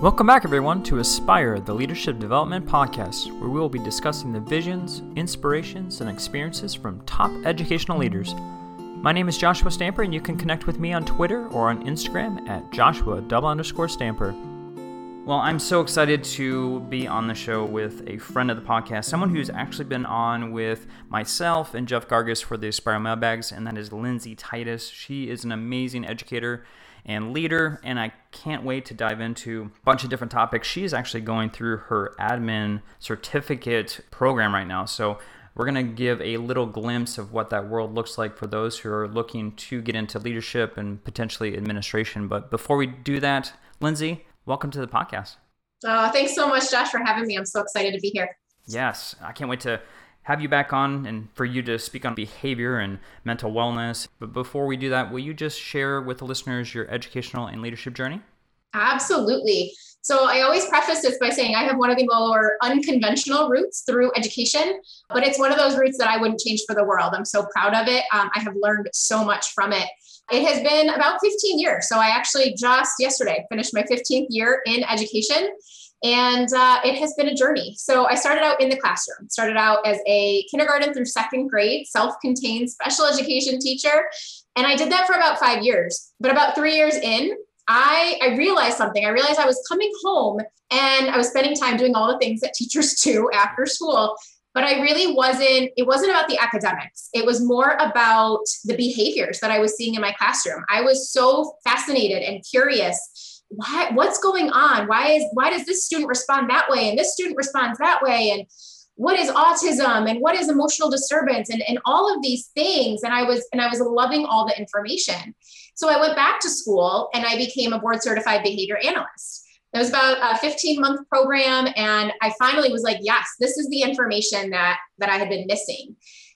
Welcome back, everyone, to Aspire, the Leadership Development Podcast, where we will be discussing the visions, inspirations, and experiences from top educational leaders. My name is Joshua Stamper, and you can connect with me on Twitter or on Instagram at Joshua double underscore Stamper. Well, I'm so excited to be on the show with a friend of the podcast, someone who's actually been on with myself and Jeff Gargas for the Aspire Mailbags, and that is Lindsay Titus. She is an amazing educator and leader, and I can't wait to dive into a bunch of different topics. She's actually going through her admin certificate program right now. So we're going to give a little glimpse of what that world looks like for those who are looking to get into leadership and potentially administration. But before we do that, Lindsay, welcome to the podcast. Uh, thanks so much, Josh, for having me. I'm so excited to be here. Yes, I can't wait to have you back on and for you to speak on behavior and mental wellness. But before we do that, will you just share with the listeners your educational and leadership journey? Absolutely. So I always preface this by saying I have one of the more unconventional routes through education, but it's one of those routes that I wouldn't change for the world. I'm so proud of it. Um, I have learned so much from it. It has been about 15 years. So I actually just yesterday finished my 15th year in education. And uh, it has been a journey. So I started out in the classroom, started out as a kindergarten through second grade self contained special education teacher. And I did that for about five years. But about three years in, I, I realized something. I realized I was coming home and I was spending time doing all the things that teachers do after school. But I really wasn't, it wasn't about the academics. It was more about the behaviors that I was seeing in my classroom. I was so fascinated and curious why what's going on? Why is why does this student respond that way and this student responds that way? And what is autism and what is emotional disturbance and, and all of these things? And i was and i was loving all the information. So i went back to school and i became a board certified behavior analyst. It was about a 15 month program and i finally was like yes this is the information that that i had been missing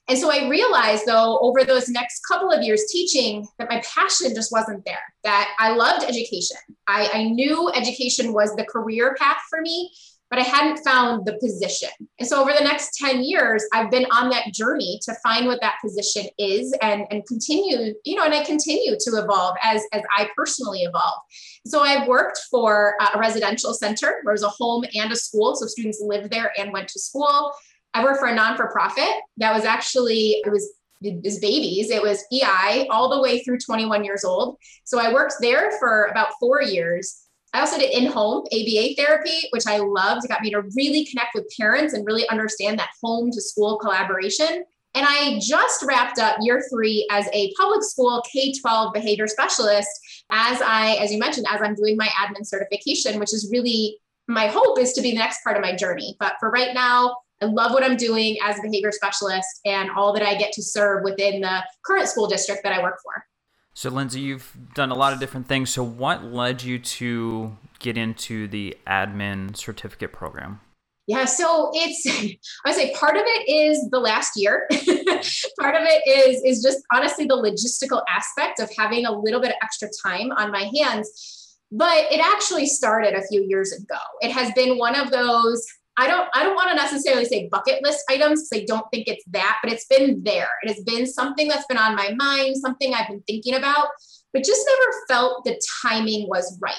and so I realized, though, over those next couple of years teaching, that my passion just wasn't there, that I loved education. I, I, knew education was the career path for me, but I hadn't found the position. And so over the next 10 years, I've been on that journey to find what that position is and, and continue, you know, and I continue to evolve as, as I personally evolve. So I've worked for a residential center where it was a home and a school. So students lived there and went to school. I worked for a non for profit that was actually, it was babies. It was EI all the way through 21 years old. So I worked there for about four years. I also did in home ABA therapy, which I loved. It got me to really connect with parents and really understand that home to school collaboration. And I just wrapped up year three as a public school K 12 behavior specialist. As I, as you mentioned, as I'm doing my admin certification, which is really my hope is to be the next part of my journey. But for right now, I love what I'm doing as a behavior specialist and all that I get to serve within the current school district that I work for. So, Lindsay, you've done a lot of different things. So, what led you to get into the admin certificate program? Yeah, so it's I would say part of it is the last year. part of it is is just honestly the logistical aspect of having a little bit of extra time on my hands. But it actually started a few years ago. It has been one of those I don't I don't want to necessarily say bucket list items because I don't think it's that, but it's been there. It has been something that's been on my mind, something I've been thinking about, but just never felt the timing was right.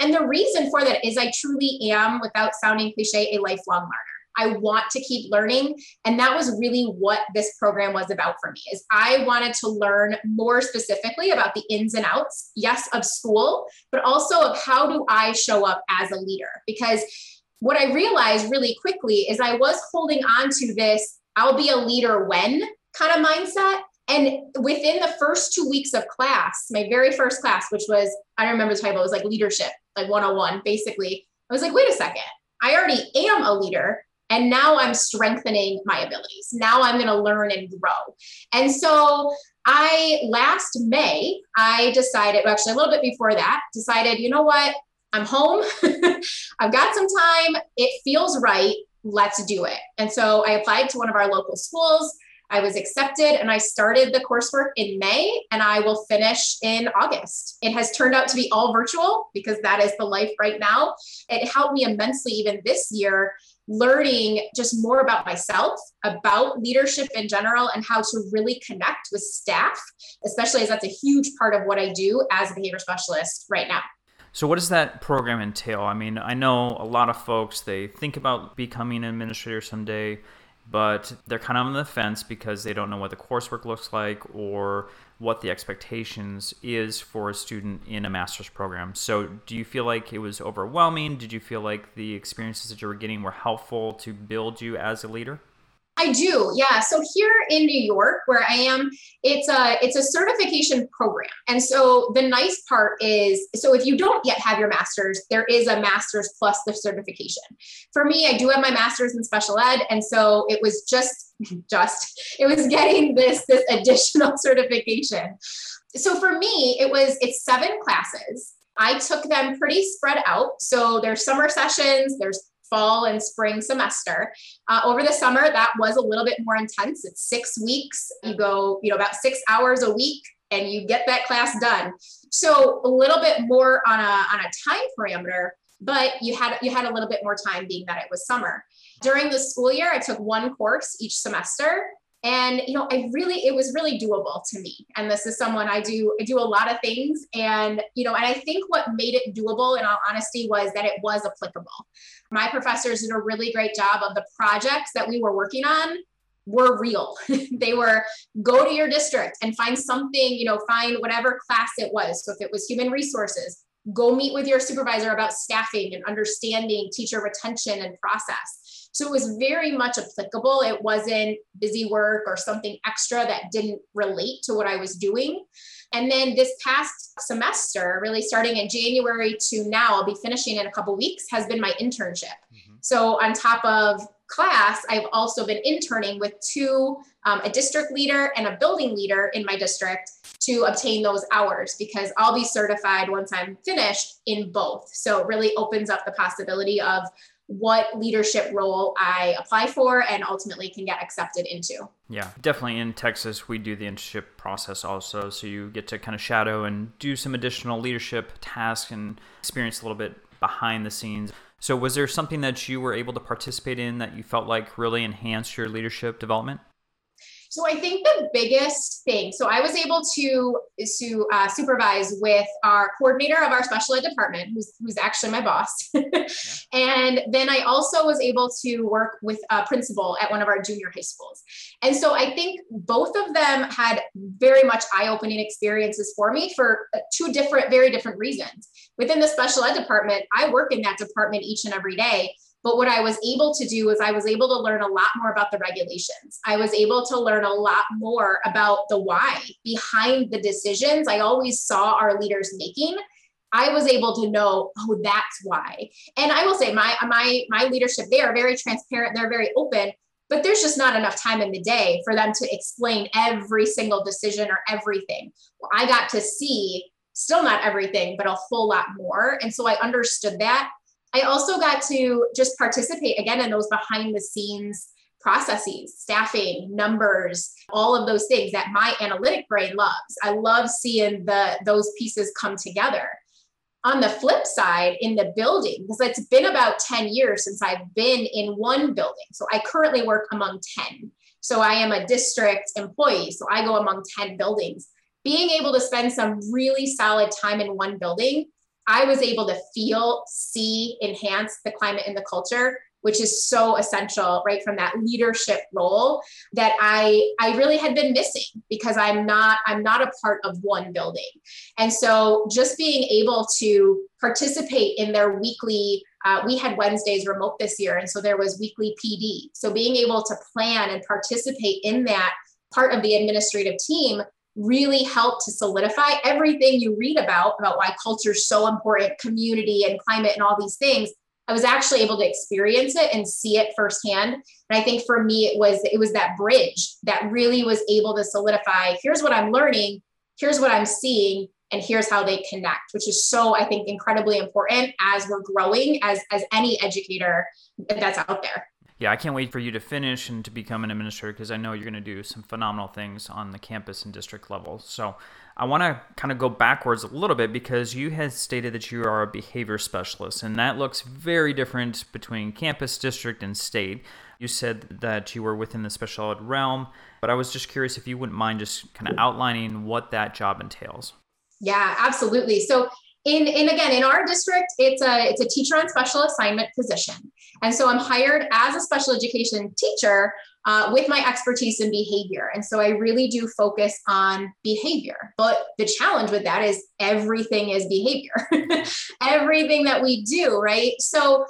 And the reason for that is I truly am, without sounding cliche, a lifelong learner. I want to keep learning. And that was really what this program was about for me is I wanted to learn more specifically about the ins and outs, yes, of school, but also of how do I show up as a leader? Because what I realized really quickly is I was holding on to this I'll be a leader when kind of mindset. And within the first two weeks of class, my very first class, which was, I don't remember the title, it was like leadership, like 101, basically. I was like, wait a second, I already am a leader. And now I'm strengthening my abilities. Now I'm going to learn and grow. And so I, last May, I decided, well, actually a little bit before that, decided, you know what? I'm home. I've got some time. It feels right. Let's do it. And so I applied to one of our local schools. I was accepted and I started the coursework in May and I will finish in August. It has turned out to be all virtual because that is the life right now. It helped me immensely even this year learning just more about myself, about leadership in general, and how to really connect with staff, especially as that's a huge part of what I do as a behavior specialist right now. So, what does that program entail? I mean, I know a lot of folks, they think about becoming an administrator someday, but they're kind of on the fence because they don't know what the coursework looks like or what the expectations is for a student in a master's program. So, do you feel like it was overwhelming? Did you feel like the experiences that you were getting were helpful to build you as a leader? I do. Yeah. So here in New York where I am, it's a it's a certification program. And so the nice part is so if you don't yet have your masters, there is a masters plus the certification. For me, I do have my masters in special ed and so it was just just it was getting this this additional certification. So for me, it was it's seven classes. I took them pretty spread out. So there's summer sessions, there's fall and spring semester. Uh, over the summer, that was a little bit more intense. It's six weeks. You go, you know, about six hours a week and you get that class done. So a little bit more on a, on a time parameter, but you had, you had a little bit more time being that it was summer. During the school year, I took one course each semester and you know i really it was really doable to me and this is someone i do i do a lot of things and you know and i think what made it doable in all honesty was that it was applicable my professors did a really great job of the projects that we were working on were real. they were go to your district and find something, you know, find whatever class it was. So if it was human resources, go meet with your supervisor about staffing and understanding teacher retention and process. So it was very much applicable. It wasn't busy work or something extra that didn't relate to what I was doing. And then this past semester, really starting in January to now, I'll be finishing in a couple weeks, has been my internship. Mm-hmm. So on top of class, I've also been interning with two, um, a district leader and a building leader in my district to obtain those hours because I'll be certified once I'm finished in both. So it really opens up the possibility of what leadership role I apply for and ultimately can get accepted into. Yeah, definitely in Texas, we do the internship process also. So you get to kind of shadow and do some additional leadership tasks and experience a little bit behind the scenes. So, was there something that you were able to participate in that you felt like really enhanced your leadership development? So I think the biggest thing, so I was able to, to uh, supervise with our coordinator of our special ed department, who's, who's actually my boss. And then I also was able to work with a principal at one of our junior high schools. And so I think both of them had very much eye-opening experiences for me for uh, two different, very different reasons. Within the special ed department, I work in that department each and every day. But what I was able to do is I was able to learn a lot more about the regulations. I was able to learn a lot more about the why behind the decisions I always saw our leaders making. I was able to know, oh, that's why. And I will say my my my leadership, they are very transparent, they're very open, but there's just not enough time in the day for them to explain every single decision or everything. Well, I got to see still not everything, but a whole lot more. And so I understood that. I also got to just participate again in those behind the scenes processes, staffing, numbers, all of those things that my analytic brain loves. I love seeing the those pieces come together. On the flip side, in the building, because it's been about 10 years since I've been in one building. So I currently work among 10. So I am a district employee. So I go among 10 buildings. Being able to spend some really solid time in one building I was able to feel, see, enhance the climate and the culture which is so essential right from that leadership role that i i really had been missing because i'm not i'm not a part of one building. And so just being able to participate in their weekly uh, we had wednesdays remote this year and so there was weekly pd so being able to plan and participate in that part of the administrative team really help to solidify everything you read about about why culture is so important community and climate and all these things. I was actually able to experience it and see it firsthand. And i think for me it was it was that bridge that really was able to solidify here's what i'm learning here's what i'm seeing and here's how they connect which is so i think incredibly important as we're growing as as any educator that's out there yeah, I can't wait for you to finish and to become an administrator because I know you're going to do some phenomenal things on the campus and district level. So I want to kind of go backwards a little bit because you had stated that you are a behavior specialist, and that looks very different between campus, district, and state. You said that you were within the special ed realm, but I was just curious if you wouldn't mind just kind of outlining what that job entails. Yeah, absolutely. So in, in again in our district it's a it's a teacher on special assignment position. And so i'm hired as a special education teacher uh, with my expertise in behavior. And so i really do focus on behavior. But the challenge with that is everything is behavior. Everything that we do right? So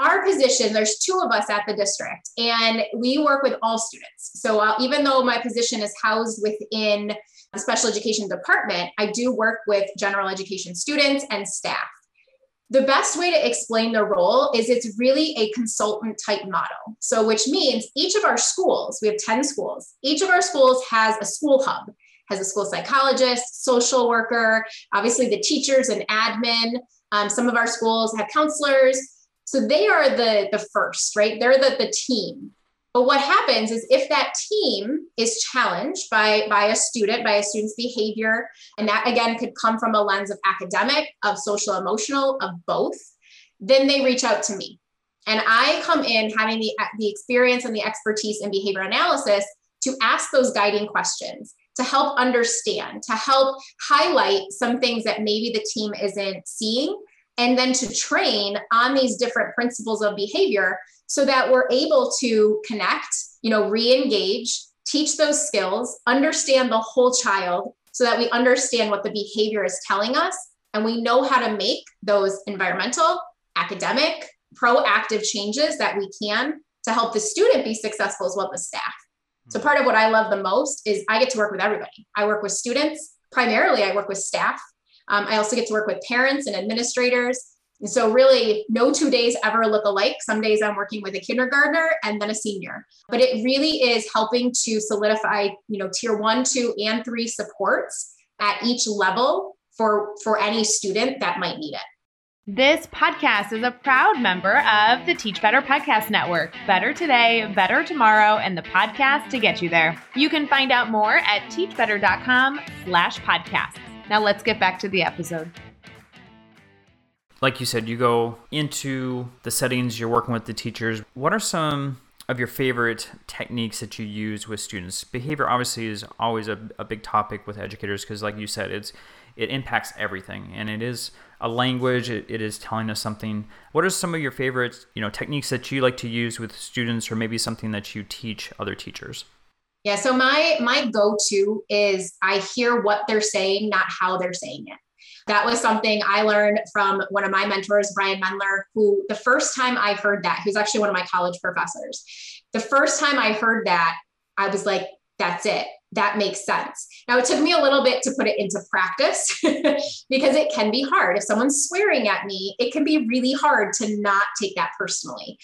our position there's two of us at the district and we work with all students so uh, even though my position is housed within the special education department, I do work with general education students and staff. The best way to explain the role is it's really a consultant type model. So, which means each of our schools, we have 10 schools, each of our schools has a school hub, has a school psychologist, social worker, obviously the teachers and admin. Um, some of our schools have counselors. So they are the, the first, right? They're the, the team. But what happens is if that team is challenged by, by a student, by a student's behavior, and that again could come from a lens of academic, of social emotional, of both, then they reach out to me. And I come in having the, the experience and the expertise in behavior analysis to ask those guiding questions, to help understand, to help highlight some things that maybe the team isn't seeing, and then to train on these different principles of behavior so that we're able to connect, you know, re-engage, teach those skills, understand the whole child so that we understand what the behavior is telling us and we know how to make those environmental, academic, proactive changes that we can to help the student be successful as well as the staff. So hmm. part of what I love the most is I get to work with everybody. I work with students, primarily I work with staff. Um, I also get to work with parents and administrators. And so, really, no two days ever look alike. Some days I'm working with a kindergartner and then a senior. But it really is helping to solidify, you know, tier one, two, and three supports at each level for for any student that might need it. This podcast is a proud member of the Teach Better Podcast Network. Better today, better tomorrow, and the podcast to get you there. You can find out more at teachbetter.com slash podcast. Now let's get back to the episode like you said, you go into the settings, you're working with the teachers. What are some of your favorite techniques that you use with students? Behavior obviously is always a, a big topic with educators because, like you said, it's it impacts everything, and it is a language. It, it is telling us something. What are some of your favorite, you know, techniques that you like to use with students, or maybe something that you teach other teachers? Yeah, so my my go-to is I hear what they're saying, not how they're saying it. That was something I learned from one of my mentors, Brian Mendler, who the first time I heard that, who's actually one of my college professors, the first time I heard that, I was like, that's it. That makes sense. Now, it took me a little bit to put it into practice because it can be hard. If someone's swearing at me, it can be really hard to not take that personally.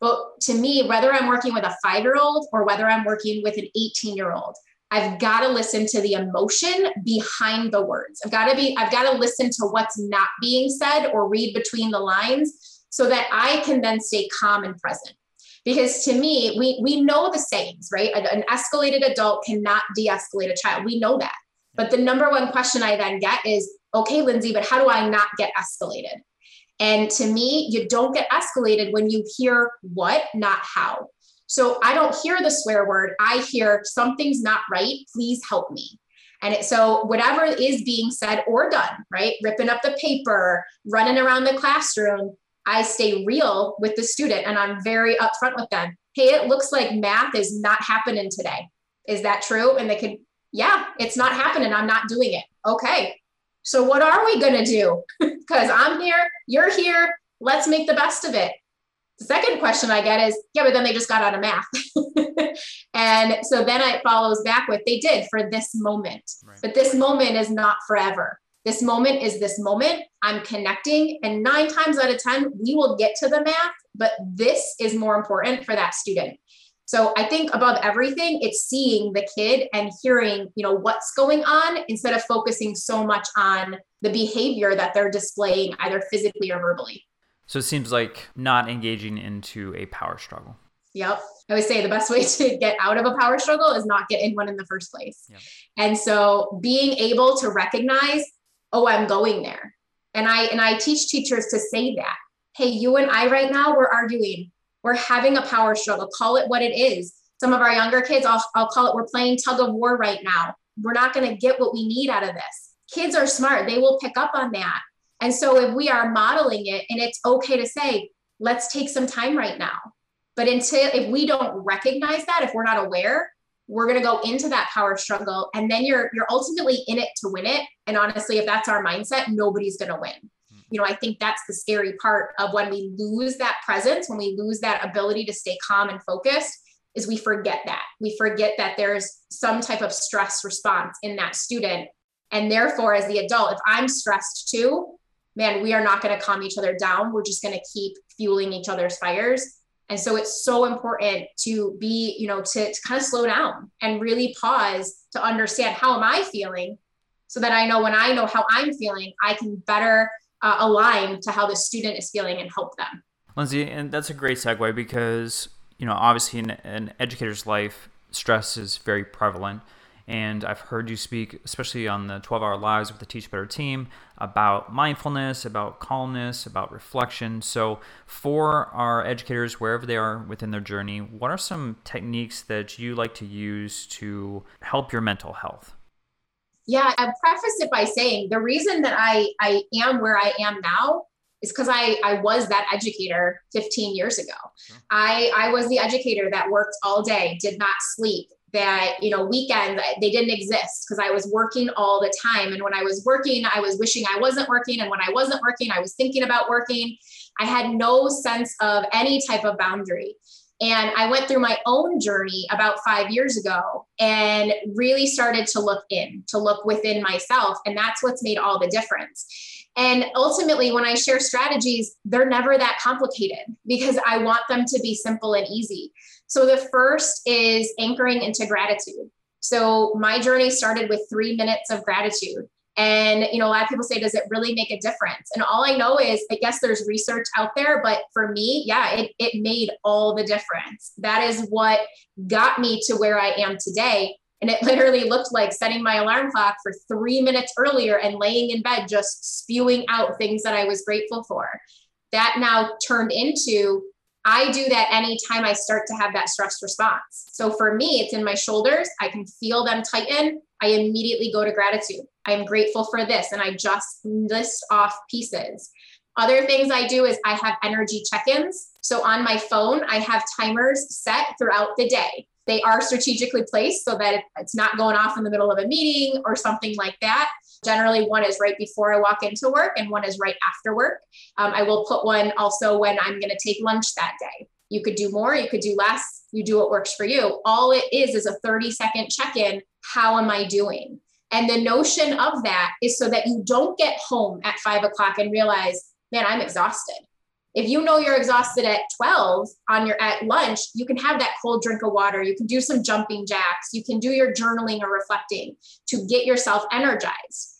But to me, whether I'm working with a five year old or whether I'm working with an 18 year old, I've got to listen to the emotion behind the words. I've got to be, I've got to listen to what's not being said or read between the lines so that I can then stay calm and present. Because to me, we we know the sayings, right? An escalated adult cannot de-escalate a child. We know that. But the number one question I then get is, okay, Lindsay, but how do I not get escalated? And to me, you don't get escalated when you hear what, not how. So I don't hear the swear word. I hear something's not right. Please help me. And it, so whatever is being said or done, right? Ripping up the paper, running around the classroom, I stay real with the student and I'm very upfront with them. Hey, it looks like math is not happening today. Is that true? And they could, yeah, it's not happening. I'm not doing it. Okay. So what are we going to do? Because I'm here, you're here. Let's make the best of it. The second question I get is, yeah, but then they just got out of math. and so then it follows back with they did for this moment. Right. But this moment is not forever. This moment is this moment. I'm connecting. And nine times out of 10, we will get to the math, but this is more important for that student. So I think above everything, it's seeing the kid and hearing, you know, what's going on instead of focusing so much on the behavior that they're displaying either physically or verbally. So it seems like not engaging into a power struggle. Yep. I would say the best way to get out of a power struggle is not get in one in the first place. Yep. And so being able to recognize, oh, I'm going there. And I and I teach teachers to say that. Hey, you and I right now, we're arguing. We're having a power struggle. Call it what it is. Some of our younger kids, I'll, I'll call it, we're playing tug of war right now. We're not going to get what we need out of this. Kids are smart. They will pick up on that. And so if we are modeling it, and it's okay to say, let's take some time right now. But until if we don't recognize that, if we're not aware, we're going to go into that power struggle and then you're you're ultimately in it to win it and honestly if that's our mindset nobody's going to win you know i think that's the scary part of when we lose that presence when we lose that ability to stay calm and focused is we forget that. We forget that there's some type of stress response in that student. And therefore as the adult if i'm stressed too man we are not going to calm each other down. We're just going to keep fueling each other's fires. And so it's so important to be, you know, to, to kind of slow down and really pause to understand how am I feeling so that I know when I know how I'm feeling, I can better uh, align to how the student is feeling and help them. Lindsay, and that's a great segue because, you know, obviously in an educator's life, stress is very prevalent. And I've heard you speak, especially on the 12 hour lives with the Teach Better team, about mindfulness, about calmness, about reflection. So, for our educators, wherever they are within their journey, what are some techniques that you like to use to help your mental health? Yeah, I preface it by saying the reason that I, I am where I am now is because I, I was that educator 15 years ago. Sure. I, I was the educator that worked all day, did not sleep, that you know weekends uh, they didn't exist because i was working all the time and when i was working i was wishing i wasn't working and when i wasn't working i was thinking about working i had no sense of any type of boundary and i went through my own journey about five years ago and really started to look in to look within myself and that's what's made all the difference and ultimately, when I share strategies, they're never that complicated because I want them to be simple and easy. So the first is anchoring into gratitude. So my journey started with three minutes of gratitude. And you know, a lot of people say, does it really make a difference? And all I know is, I guess there's research out there, but for me, yeah, it, it made all the difference. That is what got me to where I am today. And it literally looked like setting my alarm clock for three minutes earlier and laying in bed, just spewing out things that I was grateful for. That now turned into I do that anytime I start to have that stress response. So for me, it's in my shoulders. I can feel them tighten. I immediately go to gratitude. I am grateful for this. And I just list off pieces. Other things I do is I have energy check ins. So on my phone, I have timers set throughout the day. They are strategically placed so that it's not going off in the middle of a meeting or something like that. Generally, one is right before I walk into work and one is right after work. Um, I will put one also when I'm going to take lunch that day. You could do more, you could do less, you do what works for you. All it is is a 30 second check in. How am I doing? And the notion of that is so that you don't get home at five o'clock and realize, man, I'm exhausted. If you know you're exhausted at 12 on your at lunch, you can have that cold drink of water. You can do some jumping jacks. You can do your journaling or reflecting to get yourself energized.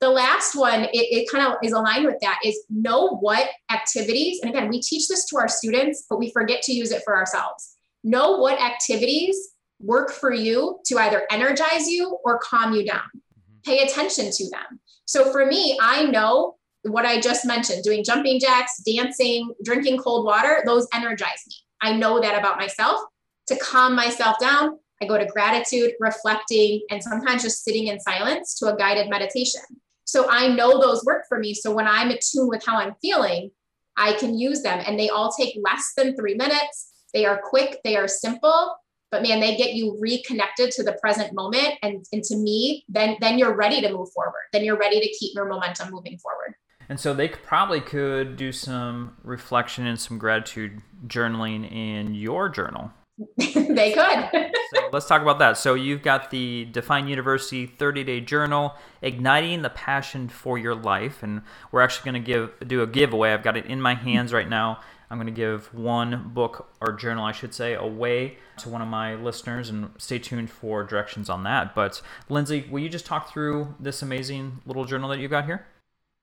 The last one, it, it kind of is aligned with that, is know what activities, and again, we teach this to our students, but we forget to use it for ourselves. Know what activities work for you to either energize you or calm you down. Mm-hmm. Pay attention to them. So for me, I know what I just mentioned doing jumping jacks, dancing, drinking cold water, those energize me. I know that about myself. To calm myself down, I go to gratitude, reflecting, and sometimes just sitting in silence to a guided meditation. So I know those work for me. So when I'm attuned with how I'm feeling, I can use them and they all take less than three minutes. They are quick, they are simple, but man, they get you reconnected to the present moment. And, and to me, then, then you're ready to move forward. Then you're ready to keep your momentum moving forward. And so they probably could do some reflection and some gratitude journaling in your journal. they could. so let's talk about that. So you've got the Define University 30 day journal, igniting the passion for your life, and we're actually going to give do a giveaway. I've got it in my hands right now. I'm going to give one book or journal, I should say, away to one of my listeners, and stay tuned for directions on that. But Lindsay, will you just talk through this amazing little journal that you've got here?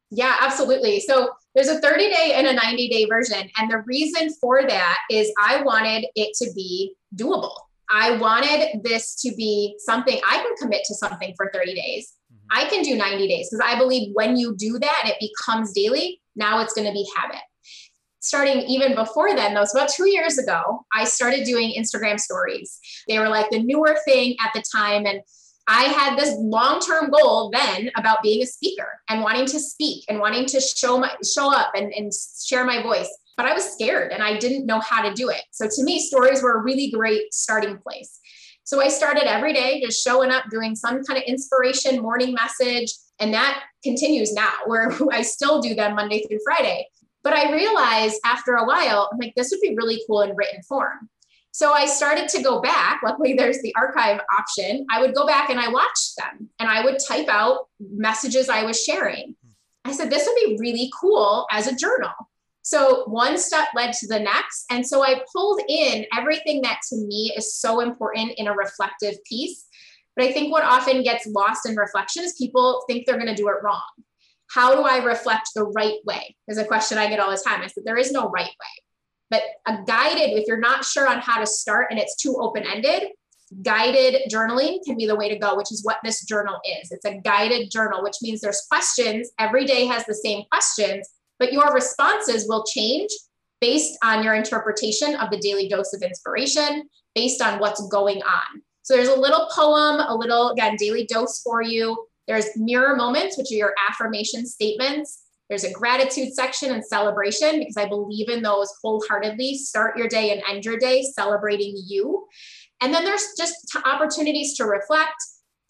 Yeah, absolutely. So there's a 30 day and a 90 day version. And the reason for that is I wanted it to be doable. I wanted this to be something I can commit to something for 30 days. Mm-hmm. I can do 90 days because I believe when you do that and it becomes daily, now it's going to be habit. Starting even before then, though, so about two years ago, I started doing Instagram stories. They were like the newer thing at the time. And I had this long-term goal then about being a speaker and wanting to speak and wanting to show my show up and, and share my voice. But I was scared and I didn't know how to do it. So to me, stories were a really great starting place. So I started every day just showing up, doing some kind of inspiration morning message. And that continues now, where I still do them Monday through Friday. But I realized after a while, I'm like, this would be really cool in written form. So I started to go back. Luckily, there's the archive option. I would go back and I watched them and I would type out messages I was sharing. I said, this would be really cool as a journal. So one step led to the next. And so I pulled in everything that to me is so important in a reflective piece. But I think what often gets lost in reflection is people think they're going to do it wrong. How do I reflect the right way? Is a question I get all the time. I said, there is no right way. But a guided, if you're not sure on how to start and it's too open ended, guided journaling can be the way to go, which is what this journal is. It's a guided journal, which means there's questions. Every day has the same questions, but your responses will change based on your interpretation of the daily dose of inspiration, based on what's going on. So there's a little poem, a little, again, daily dose for you. There's mirror moments, which are your affirmation statements. There's a gratitude section and celebration because I believe in those wholeheartedly. Start your day and end your day celebrating you. And then there's just opportunities to reflect.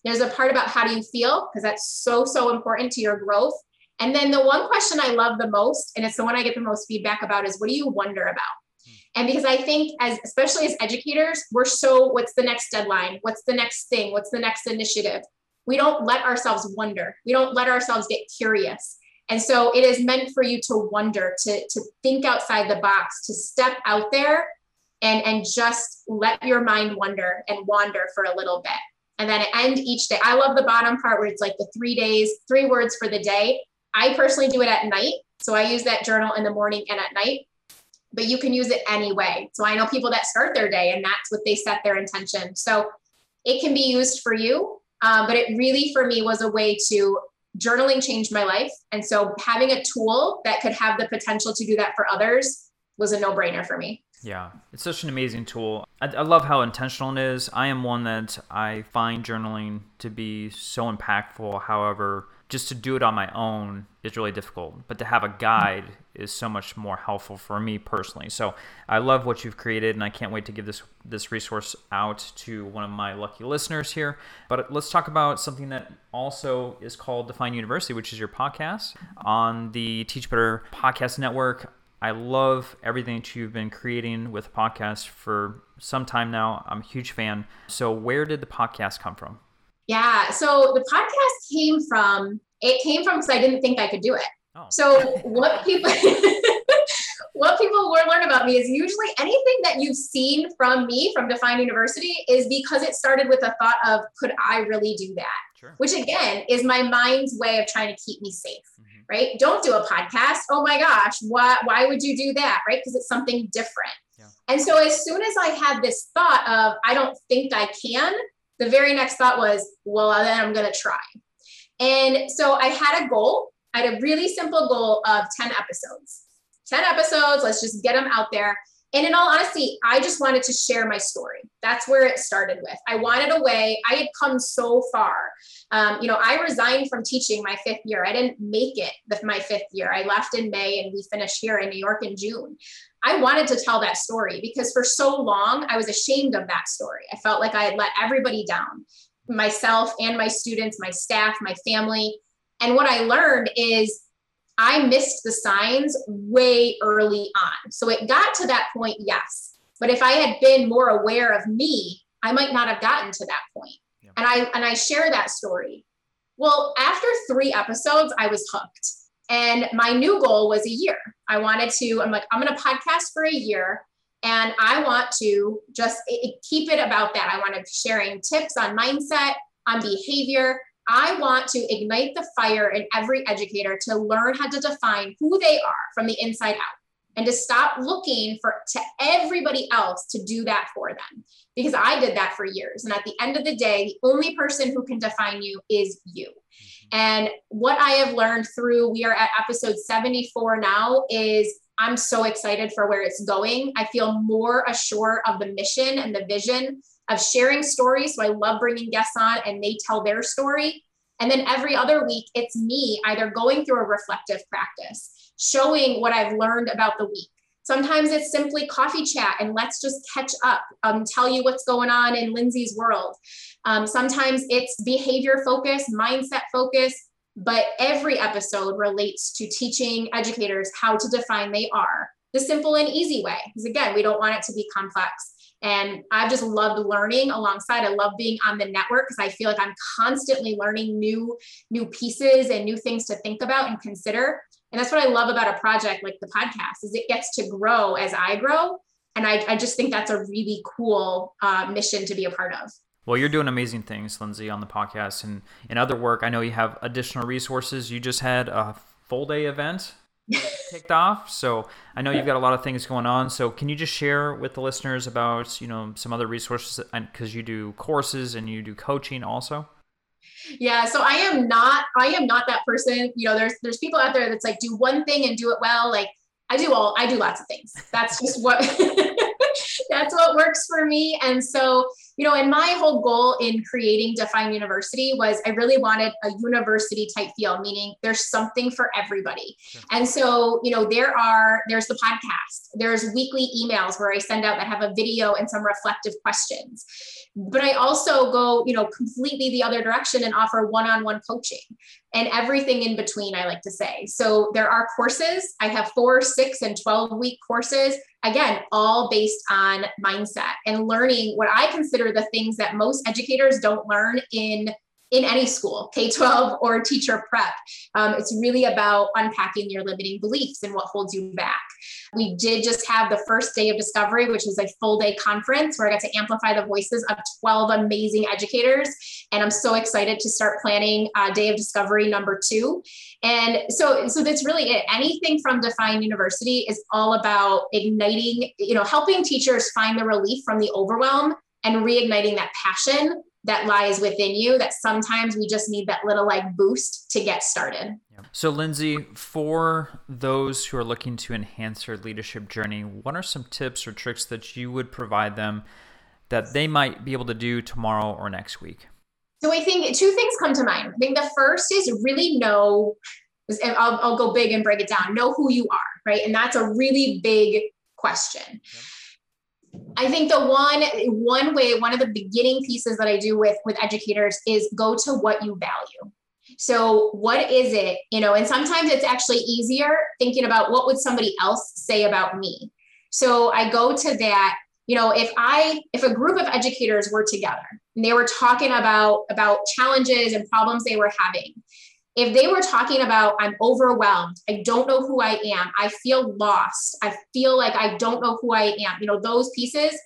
There's a part about how do you feel because that's so, so important to your growth. And then the one question I love the most, and it's the one I get the most feedback about, is what do you wonder about? Hmm. And because I think, as especially as educators, we're so what's the next deadline? What's the next thing? What's the next initiative? We don't let ourselves wonder. We don't let ourselves get curious. And so it is meant for you to wonder, to, to think outside the box, to step out there and, and just let your mind wonder and wander for a little bit. And then end each day. I love the bottom part where it's like the three days, three words for the day. I personally do it at night. So I use that journal in the morning and at night, but you can use it anyway. So I know people that start their day and that's what they set their intention. So it can be used for you. Um, but it really, for me, was a way to journaling changed my life. And so having a tool that could have the potential to do that for others was a no brainer for me. Yeah, it's such an amazing tool. I, I, love how intentional it is. I am one that I find journaling to be so impactful. However, just to do it on my own is really difficult. But to have a guide is so much more helpful for me personally. So I love what you've created, and I can't wait to give this this resource out to one of my lucky listeners here. But let's talk about something that also is called Define University, which is your podcast on the Teach Better Podcast Network. I love everything that you've been creating with the podcast for some time now. I'm a huge fan. So, where did the podcast come from? Yeah. So the podcast came from, it came from because I didn't think I could do it. Oh. So what people, what people will learn about me is usually anything that you've seen from me from Define University is because it started with a thought of, could I really do that? Sure. Which again is my mind's way of trying to keep me safe. Mm-hmm. Right. Don't do a podcast. Oh my gosh. Why, why would you do that? Right. Because it's something different. Yeah. And so as soon as I had this thought of, I don't think I can, the very next thought was, well, then I'm going to try. And so I had a goal. I had a really simple goal of 10 episodes. 10 episodes, let's just get them out there. And in all honesty, I just wanted to share my story. That's where it started with. I wanted a way, I had come so far. Um, you know, I resigned from teaching my fifth year. I didn't make it with my fifth year. I left in May and we finished here in New York in June. I wanted to tell that story because for so long I was ashamed of that story. I felt like I had let everybody down myself and my students, my staff, my family. And what I learned is I missed the signs way early on. So it got to that point, yes. But if I had been more aware of me, I might not have gotten to that point. Yeah. And I and I share that story. Well, after 3 episodes, I was hooked. And my new goal was a year. I wanted to, I'm like, I'm going to podcast for a year and I want to just keep it about that. I want to be sharing tips on mindset, on behavior. I want to ignite the fire in every educator to learn how to define who they are from the inside out and to stop looking for to everybody else to do that for them because I did that for years. And at the end of the day, the only person who can define you is you. Mm-hmm. And what I have learned through, we are at episode 74 now, is I'm so excited for where it's going. I feel more assured of the mission and the vision of sharing stories. So I love bringing guests on and they tell their story. And then every other week, it's me either going through a reflective practice, showing what I've learned about the week. Sometimes it's simply coffee chat and let's just catch up, um, tell you what's going on in Lindsay's world. Um, sometimes it's behavior focus, mindset focus, but every episode relates to teaching educators how to define they are the simple and easy way. Because again, we don't want it to be complex. And I've just loved learning alongside. I love being on the network because I feel like I'm constantly learning new, new pieces and new things to think about and consider. And that's what I love about a project like the podcast is it gets to grow as I grow. And I, I just think that's a really cool uh, mission to be a part of. Well, you're doing amazing things, Lindsay, on the podcast and in other work. I know you have additional resources. You just had a full day event kicked off. So I know you've got a lot of things going on. So can you just share with the listeners about you know some other resources and because you do courses and you do coaching also? Yeah, so I am not I am not that person. You know, there's there's people out there that's like do one thing and do it well. Like I do all I do lots of things. That's just what that's what works for me. And so you know, and my whole goal in creating Define University was I really wanted a university type feel, meaning there's something for everybody. Sure. And so, you know, there are, there's the podcast, there's weekly emails where I send out that have a video and some reflective questions. But I also go, you know, completely the other direction and offer one on one coaching and everything in between, I like to say. So there are courses. I have four, six, and 12 week courses again, all based on mindset and learning what I consider the things that most educators don't learn in in any school, K 12 or teacher prep. Um, it's really about unpacking your limiting beliefs and what holds you back. We did just have the first day of discovery, which was a full day conference where I got to amplify the voices of 12 amazing educators. And I'm so excited to start planning uh, day of discovery number two. And so, so that's really it. Anything from Define University is all about igniting, you know, helping teachers find the relief from the overwhelm and reigniting that passion that lies within you that sometimes we just need that little like boost to get started. So, Lindsay, for those who are looking to enhance their leadership journey, what are some tips or tricks that you would provide them that they might be able to do tomorrow or next week? So, I think two things come to mind. I think the first is really know, I'll, I'll go big and break it down, know who you are, right? And that's a really big question. Yep. I think the one one way, one of the beginning pieces that I do with with educators is go to what you value. So what is it, you know, and sometimes it's actually easier thinking about what would somebody else say about me. So I go to that, you know, if I if a group of educators were together and they were talking about about challenges and problems they were having, if they were talking about i'm overwhelmed. I don't know who i am. I feel lost. I feel like i don't know who i am. You know those pieces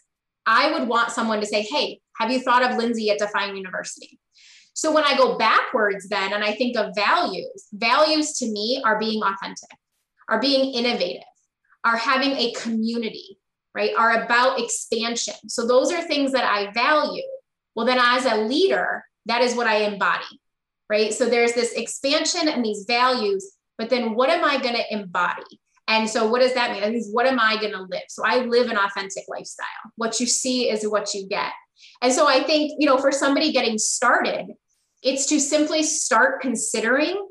i would want someone to say hey have you thought of lindsay at define university? So when i go backwards then and i think of values values to me are being authentic are being innovative are having a community right? Are about expansion. So those are things that i value. Well then as a leader that is what i embody right? So there's this expansion and these values, but then what am I going to embody? And so what does that mean? That means what am I going to live? So I live an authentic lifestyle. What you see is what you get. And so I think, you know, for somebody getting started, it's to simply start considering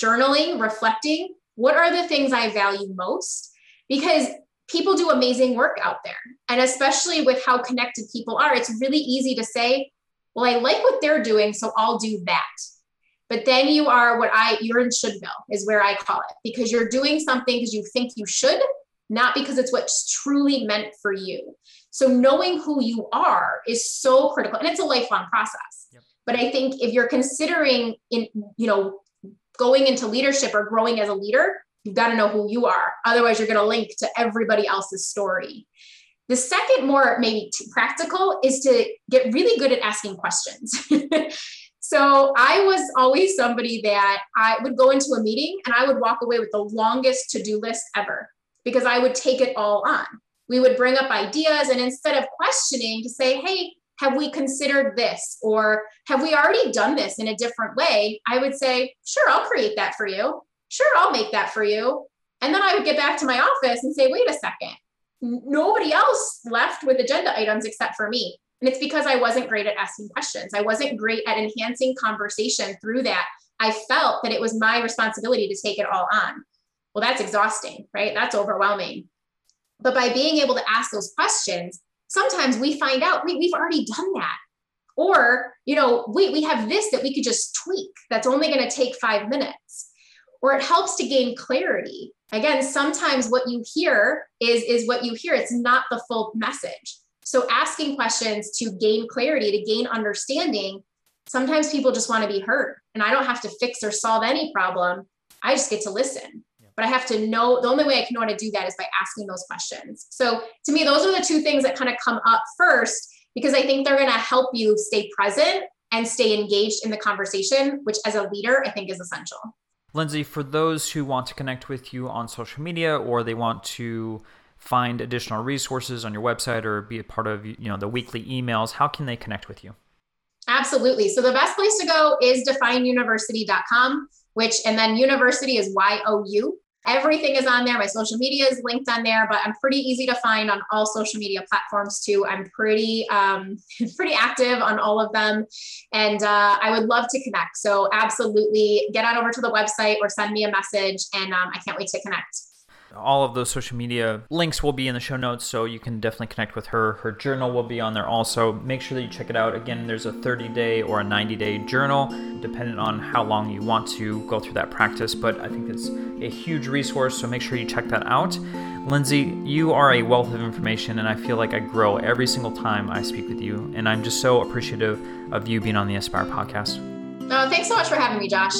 journaling, reflecting, what are the things I value most? Because people do amazing work out there. And especially with how connected people are, it's really easy to say, well, I like what they're doing, so I'll do that. But then you are what I, you're in shouldville is where I call it because you're doing something because you think you should, not because it's what's truly meant for you. So knowing who you are is so critical and it's a lifelong process. Yep. But I think if you're considering in, you know, going into leadership or growing as a leader, you've got to know who you are. Otherwise, you're going to link to everybody else's story. The second, more maybe practical, is to get really good at asking questions. So I was always somebody that I would go into a meeting and I would walk away with the longest to do list ever because I would take it all on. We would bring up ideas and instead of questioning to say, hey, have we considered this or have we already done this in a different way? I would say, sure, I'll create that for you. Sure, I'll make that for you. And then I would get back to my office and say, wait a second, nobody else left with agenda items except for me. And it's because I wasn't great at asking questions. I wasn't great at enhancing conversation through that. I felt that it was my responsibility to take it all on. Well, that's exhausting, right? That's overwhelming. But by being able to ask those questions, sometimes we find out we, we've already done that. Or, you know, we, we have this that we could just tweak that's only going to take five minutes. Or it helps to gain clarity. Again, sometimes what you hear is, is what you hear. It's not the full message. So asking questions to gain clarity, to gain understanding, sometimes people just want to be heard. And I don't have to fix or solve any problem. I just get to listen but I have to know the only way I can know how to do that is by asking those questions. So to me, those are the two things that kind of come up first because I think they're going to help you stay present and stay engaged in the conversation, which as a leader, I think is essential. Lindsay, for those who want to connect with you on social media or they want to find additional resources on your website or be a part of you know the weekly emails, how can they connect with you? Absolutely. So the best place to go is defineyouniversity.com, which and then university is Y O U. Everything is on there. My social media is linked on there, but I'm pretty easy to find on all social media platforms too. I'm pretty um, pretty active on all of them, and uh, I would love to connect. So absolutely, get on over to the website or send me a message, and um, I can't wait to connect. All of those social media links will be in the show notes, so you can definitely connect with her. Her journal will be on there also. Make sure that you check it out. Again, there's a 30 day or a 90 day journal, depending on how long you want to go through that practice. But I think it's a huge resource, so make sure you check that out. Lindsay, you are a wealth of information, and I feel like I grow every single time I speak with you. And I'm just so appreciative of you being on the Aspire podcast. Oh, thanks so much for having me, Josh.